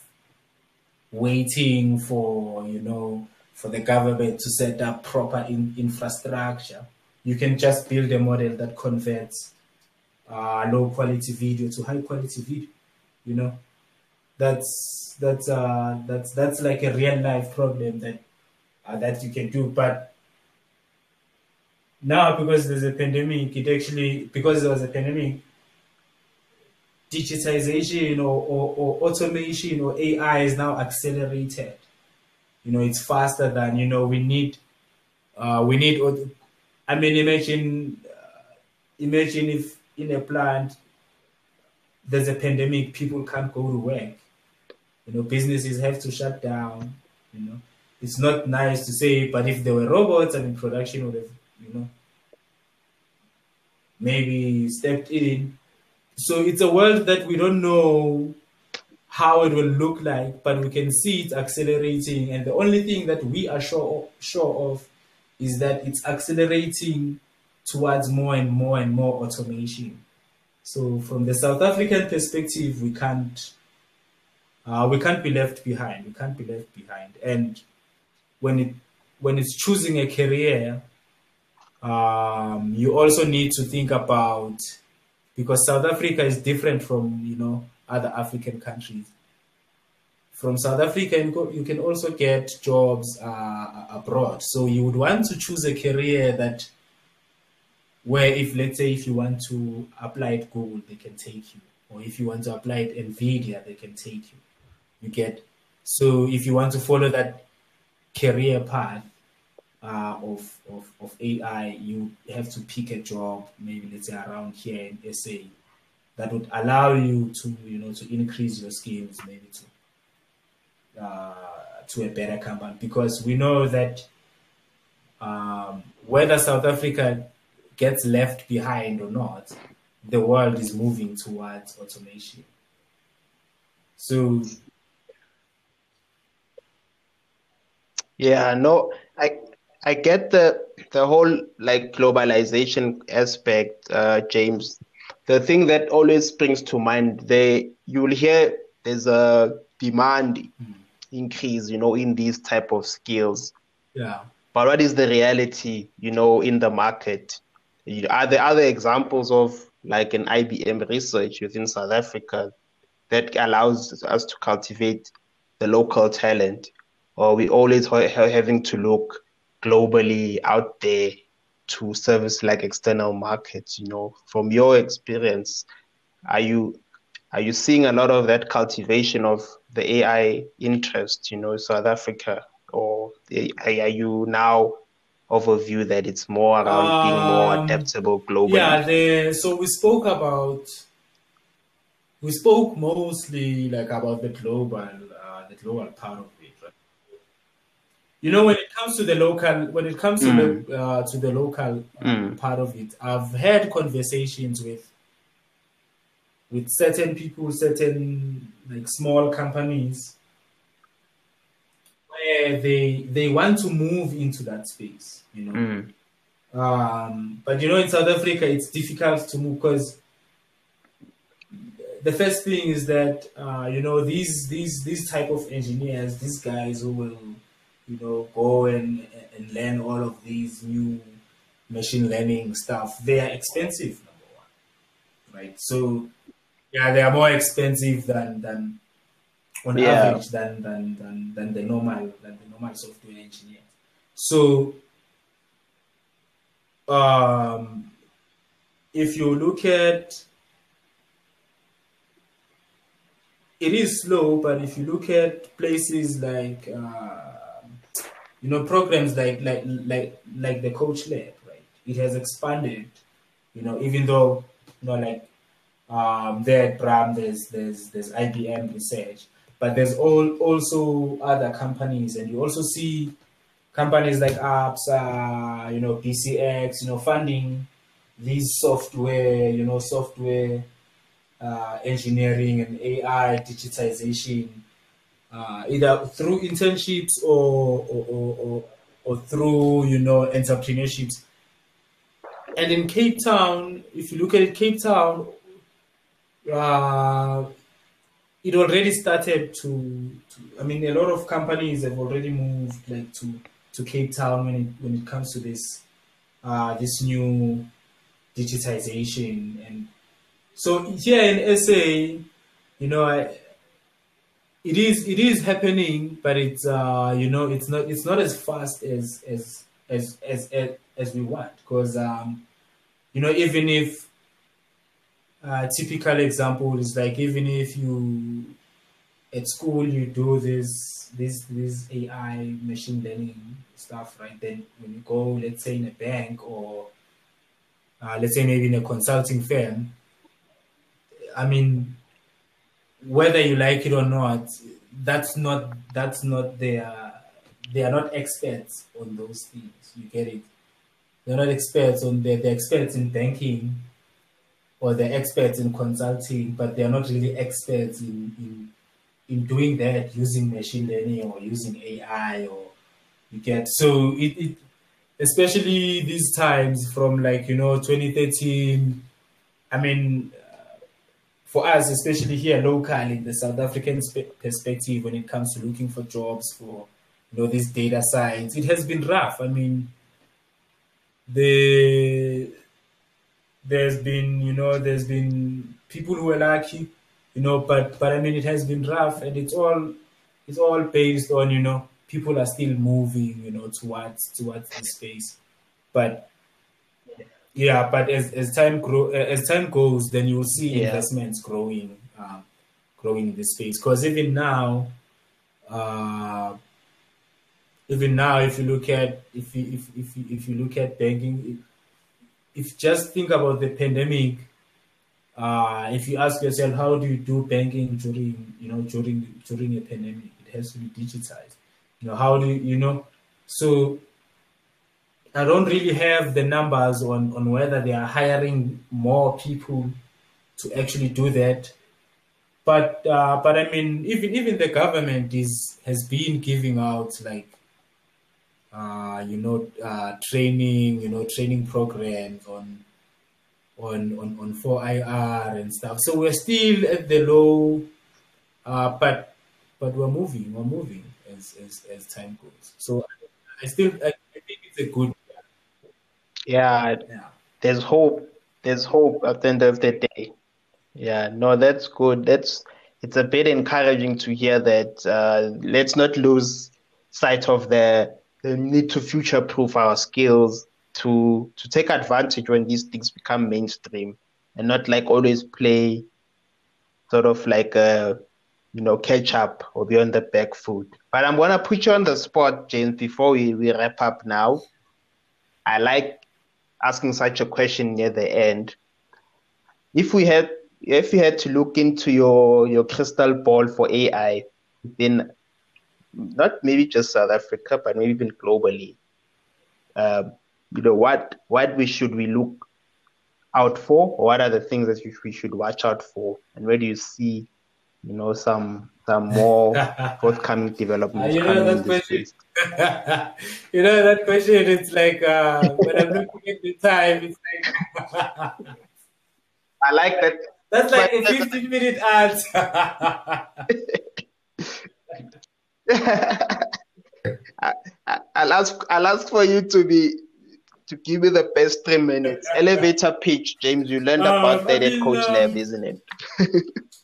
Speaker 4: waiting for you know for the government to set up proper in, infrastructure. You can just build a model that converts uh, low quality video to high quality video. You know, that's that's uh, that's that's like a real life problem that uh, that you can do. But now, because there's a pandemic, it actually because there was a pandemic, digitization or, or, or automation or AI is now accelerated. You know, it's faster than you know. We need, uh, we need. I mean, imagine, uh, imagine if in a plant there's a pandemic, people can't go to work. You know, businesses have to shut down. You know, it's not nice to say, but if there were robots and in production would have, you know, maybe stepped in. So it's a world that we don't know how it will look like, but we can see it accelerating. And the only thing that we are sure sure of is that it's accelerating towards more and more and more automation. So from the South African perspective, we can't uh, we can't be left behind. We can't be left behind. And when it when it's choosing a career, um, you also need to think about because South Africa is different from you know other African countries. From South Africa, you can also get jobs uh, abroad. So you would want to choose a career that where if let's say if you want to apply at Google, they can take you, or if you want to apply at Nvidia, they can take you. You get. So if you want to follow that career path uh, of, of of AI, you have to pick a job, maybe let's say around here in SA, that would allow you to you know to increase your skills, maybe to uh, to a better company, because we know that um, whether South Africa gets left behind or not, the world is moving towards automation. So
Speaker 3: yeah, no, I I get the the whole like globalization aspect, uh, James. The thing that always springs to mind, they you will hear there's a demand mm. increase, you know, in these type of skills.
Speaker 4: Yeah.
Speaker 3: But what is the reality, you know, in the market? Are there other examples of like an IBM research within South Africa that allows us to cultivate the local talent? Or we always ha- having to look globally out there to service like external markets? You know, from your experience, are you are you seeing a lot of that cultivation of the AI interest? You know, South Africa, or are you now of a view that it's more around being more um, adaptable globally?
Speaker 4: Yeah, the, so we spoke about we spoke mostly like about the global uh, the global part of? You know, when it comes to the local, when it comes mm. to the uh, to the local uh, mm. part of it, I've had conversations with with certain people, certain like small companies where they they want to move into that space, you know. Mm. Um, but you know, in South Africa, it's difficult to move because the first thing is that uh, you know these these these type of engineers, these guys who will you know go and and learn all of these new machine learning stuff, they are expensive. Number one, right? So yeah, they are more expensive than than on yeah. average than, than than than the normal than the normal software engineer. So um, if you look at it is slow, but if you look at places like uh, you know programs like like like like the Coach Lab, right? It has expanded. You know, even though you know like um, there at Braam, there's there's there's IBM research, but there's all also other companies, and you also see companies like ABSA, you know, pcx you know, funding these software, you know, software uh, engineering and AI digitization, uh, either through internships or or, or, or through you know entrepreneurships. And in Cape Town, if you look at it, Cape Town, uh, it already started to, to, I mean, a lot of companies have already moved like to to Cape Town when it when it comes to this uh, this new digitization and so here in SA, you know, I, it is it is happening, but it's uh, you know it's not it's not as fast as as as as as, as we want because um, you know even if uh, typical example is like even if you at school you do this this this AI machine learning stuff, right? Then when you go, let's say in a bank or uh, let's say maybe in a consulting firm, I mean, whether you like it or not, that's not that's not their they are not experts on those things. You get it? They're not experts on they're, they're experts in banking or they're experts in consulting, but they're not really experts in, in in doing that using machine learning or using AI or you get so it, it especially these times from like you know 2013 I mean for us, especially here locally, the South African spe- perspective when it comes to looking for jobs for you know these data science, it has been rough. I mean, the there's been you know there's been people who are lucky, you know, but but I mean it has been rough, and it's all it's all based on you know people are still moving you know towards towards this space, but yeah, but as, as time grow as time goes, then you'll see
Speaker 3: Yeah.
Speaker 4: investments growing, um, growing in this space. Because even now, uh, even now, if you look at if you, if if you, if you look at banking, if, if just think about the pandemic, uh, if you ask yourself how do you do banking during you know during during a pandemic, it has to be digitized. You know how do you, you know so I don't really have the numbers on, on whether they are hiring more people to actually do that. But uh, but I mean, even even the government is has been giving out like uh, you know uh, training, you know training programs on on on on 4IR and stuff. So we're still at the low, uh, but but we're moving, we're moving as as, as time goes. So I still I think it's a good
Speaker 3: Yeah, there's hope. There's hope at the end of the day. Yeah, no, that's good. That's it's a bit encouraging to hear that. Uh, let's not lose sight of the, the need to future-proof our skills to to take advantage when these things become mainstream and not like always play sort of like a you know catch up or be on the back foot. But I'm gonna put you on the spot, James, before we, we wrap up now. I like asking such a question near the end. If we had if you had to look into your your crystal ball for AI, then not maybe just South Africa, but maybe even globally, uh, you know what what we should we look out for, or what are the things that we should watch out for, and where do you see, you know, some some more forthcoming developments
Speaker 4: you know that question. you know that question. It's like uh, when I'm looking at the time, it's like
Speaker 3: I like that.
Speaker 4: that's like a 15 minute ad.
Speaker 3: I, I'll ask I'll ask for you to be to give me the best three minutes. Elevator pitch, James. You learned
Speaker 4: Um,
Speaker 3: about that
Speaker 4: I
Speaker 3: at Coach
Speaker 4: um,
Speaker 3: Lab, isn't it?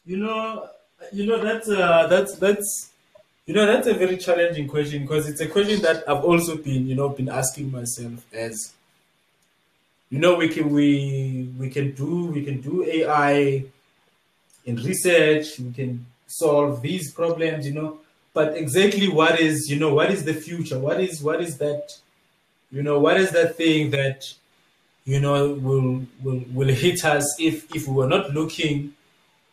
Speaker 4: you know, you know that's uh, that's that's you know that's a very challenging question because it's a question that I've also been you know been asking myself as you know we can we we can do we can do AI in research we can solve these problems you know but exactly what is you know what is the future? What is what is that you know what is that thing that you know will will will hit us if if we were not looking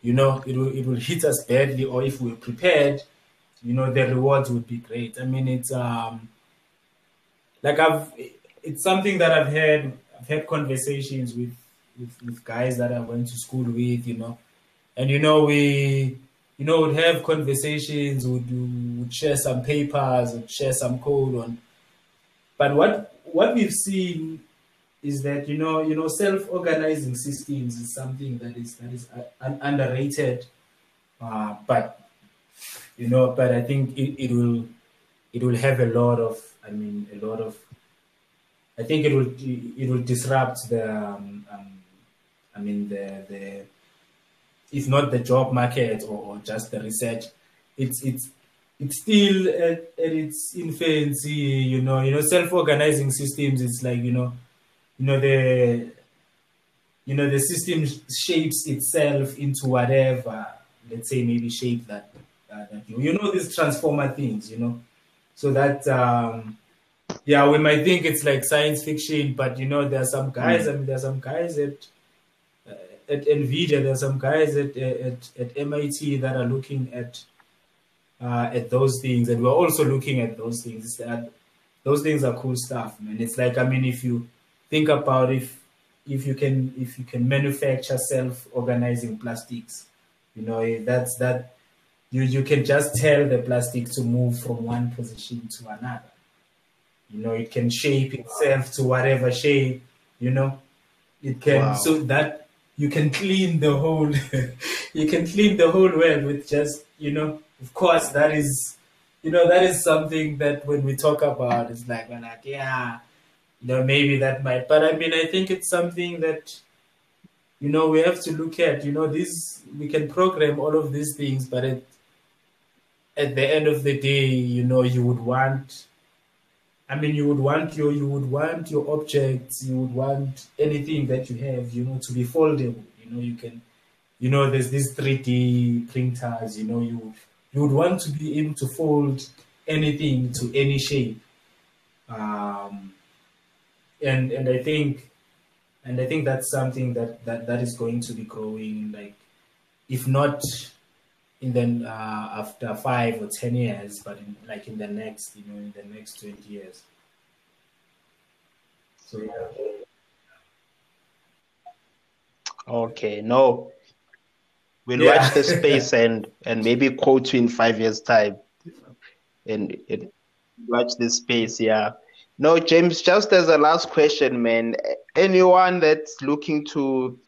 Speaker 4: you know it will it will hit us badly or if we're prepared you know the rewards would be great. I mean it's um like i've it's something that i've had i've had conversations with with, with guys that i went to school with you know. And you know we you know would have conversations would would share some papers would share some code on but what what we've seen is that you know you know self-organizing systems is something that is that is uh, underrated. Uh, but you know, but I think it, it will it will have a lot of I mean a lot of I think it will it will disrupt the um, um, I mean the the if not the job market or, or just the research it's it's it's still at, at its infancy you know. You know self-organizing systems it's like you know you know the you know the system shapes itself into whatever let's say maybe shape that, uh, that you, you know these transformer things you know? So that um yeah we might think it's like science fiction but you know there are some guys mm. i mean there are some guys at uh, at nvidia there are some guys at, at at mit that are looking at uh, at those things and we're also looking at those things. That those things are cool stuff man. It's like i mean if you think about if if you can if you can manufacture self-organizing plastics. You know eh, that's that you you can just tell the plastic to move from one position to another. You know it can shape itself to whatever shape you know. It can wow. so that you can clean the whole you can clean the whole world with just you know of course that is you know that is something that when we talk about it's like we're like yeah you know maybe that might but i mean i think it's something that you know we have to look at you know this we can program all of these things but at, at the end of the day you know you would want I mean, you would want your you would want your objects, you would want anything that you have, you know, to be foldable. You know, you can, you know, there's these 3D printers. You know, you you would want to be able to fold anything to any shape. Um, and and I think, and I think that's something that that that is going to be growing. Like, if not in the uh, after five or ten years, but in, like in the next, you know, in the next twenty years. So yeah.
Speaker 3: Okay, no. We'll yeah. watch the space and and maybe quote you in five years' time, and, and watch this space. Yeah. No, James. Just as a last question, man. Anyone that's looking to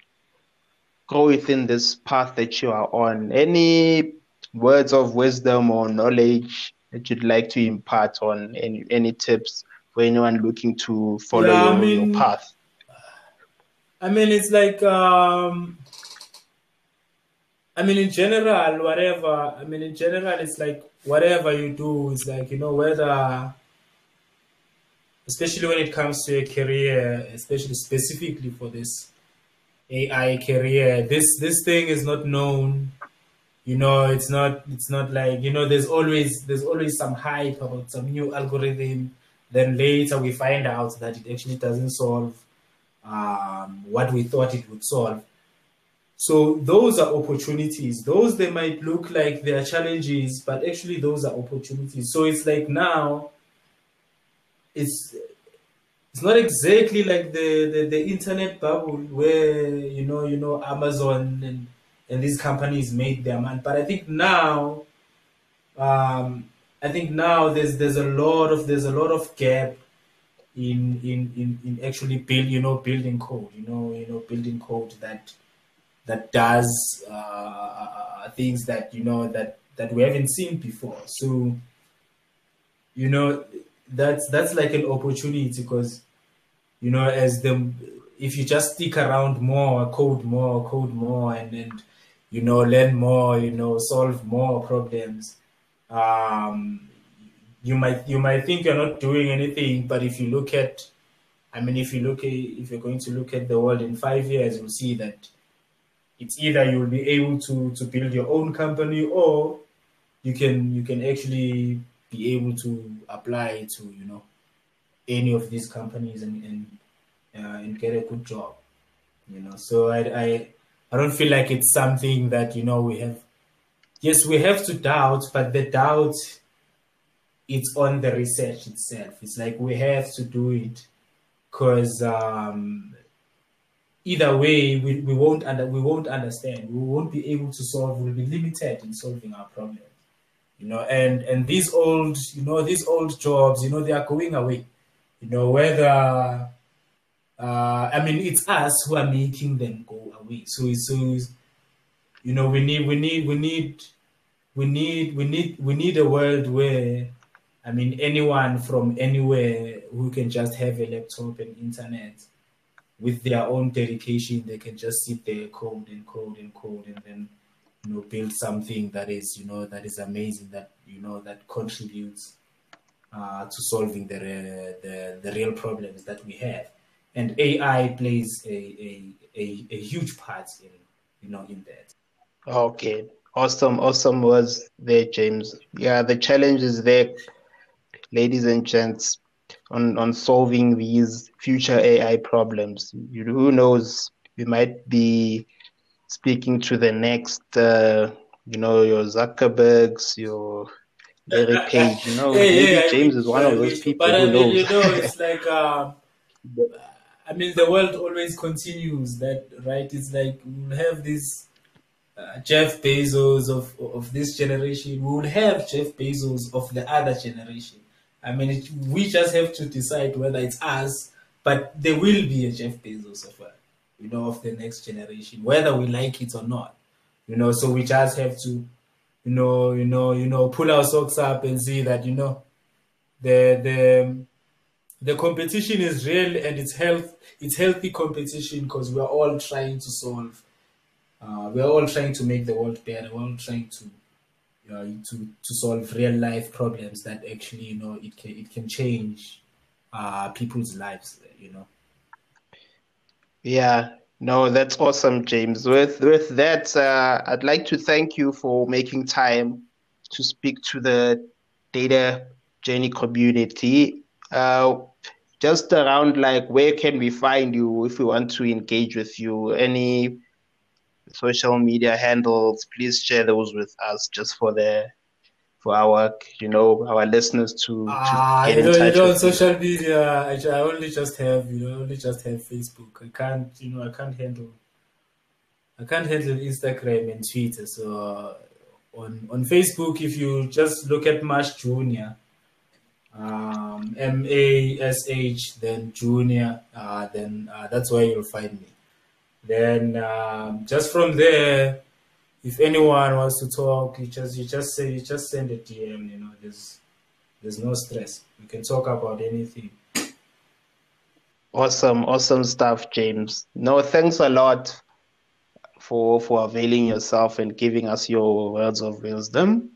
Speaker 3: grow within this path that you are on. Any words of wisdom or knowledge that you'd like to impart on any any tips for anyone looking to follow yeah, your, I mean, your path?
Speaker 4: I mean, it's like um, I mean, in general, whatever. I mean, in general, it's like whatever you do, is like you know whether, especially when it comes to a career, especially specifically for this AI career. This this thing is not known. You know, it's not it's not like you know. There's always there's always some hype about some new algorithm. Then later we find out that it actually doesn't solve um, what we thought it would solve. So those are opportunities. Those they might look like they are challenges, but actually those are opportunities. So it's like now, it's it's not exactly like the, the, the internet bubble where you know you know Amazon and and these companies made their money. But I think now, um, I think now there's there's a lot of there's a lot of gap in in in, in actually build you know building code you know you know building code that that does uh, uh things that you know that that we haven't seen before. So you know that's that's like an opportunity because you know, as the if you just stick around more, code more, code more, and and you know, learn more, you know, solve more problems. Um, you might you might think you're not doing anything, but if you look at, I mean, if you look at if you're going to look at the world in five years, you'll see that it's either you'll be able to to build your own company or you can you can actually be able to apply to you know any of these companies and and, uh, and get a good job you know. So I, I i don't feel like it's something that you know we have yes we have to doubt but the doubt it's on the research itself. It's like we have to do it because um, either way we, we won't under, we won't understand. We won't be able to solve we'll be limited in solving our problems you know and and these old you know these old jobs you know they are going away you know, whether, uh, I mean, it's us who are making them go away. So, so you know, we need, we need, we need, we need, we need, we need a world where, I mean, anyone from anywhere who can just have a laptop and internet with their own dedication, they can just sit there, code and code and code, and then you know build something that is you know that is amazing that you know that contributes uh, to solving the, the the real problems that we have. And ai plays a, a, a, a huge part in you know in that.
Speaker 3: Okay. Awesome. Awesome words there james. Yeah the challenge is there ladies and gents on on solving these future ai problems. Who knows? We might be speaking to the next, uh, you know, your Zuckerbergs, your Larry Page. You know,
Speaker 4: hey,
Speaker 3: maybe
Speaker 4: yeah,
Speaker 3: James
Speaker 4: I mean,
Speaker 3: is one of those people
Speaker 4: but
Speaker 3: who
Speaker 4: I mean,
Speaker 3: knows.
Speaker 4: you know, it's like, um, I mean, the world always continues. That right? It's like we'll have this uh, Jeff Bezos of of this generation. We will have Jeff Bezos of the other generation. I mean, it, we just have to decide whether it's us, but there will be a Jeff Bezos of us you know, of the next generation, whether we like it or not. You know, so we just have to, you know, you know, you know, pull our socks up and see that, you know, the the the competition is real and it's health it's healthy competition because we're all trying to solve uh, we're all trying to make the world better we're all trying to uh, to to solve real life problems that actually you know it can it can change uh, people's lives you know
Speaker 3: Yeah, no, that's awesome, James. With with that, uh, I'd like to thank you for making time to speak to the data journey community. Uh, just around like where can we find you if we want to engage with you? Any social media handles? Please share those with us just for the for our you know our listeners to, to
Speaker 4: Ah,
Speaker 3: get
Speaker 4: you
Speaker 3: in
Speaker 4: know, you
Speaker 3: touch
Speaker 4: know,
Speaker 3: you.
Speaker 4: social media, I, I only just have, you know, I only just have Facebook. I can't, you know, I can't handle, I can't handle Instagram and Twitter. So on on Facebook, if you just look at Mash Junior, um, M A S H, then Junior, uh, then uh, that's where you'll find me. Then um, just from there, if anyone wants to talk, you just you just say you just send a DM. You know, there's there's no stress. We can talk about anything.
Speaker 3: Awesome, awesome stuff, James. No, thanks a lot for for availing yourself and giving us your words of wisdom.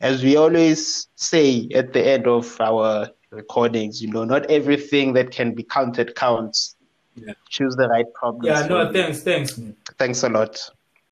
Speaker 3: As we always say at the end of our recordings, you know, not everything that can be counted counts.
Speaker 4: Yeah.
Speaker 3: Choose the right problems.
Speaker 4: Yeah, no, thanks, thanks, man.
Speaker 3: Thanks a lot.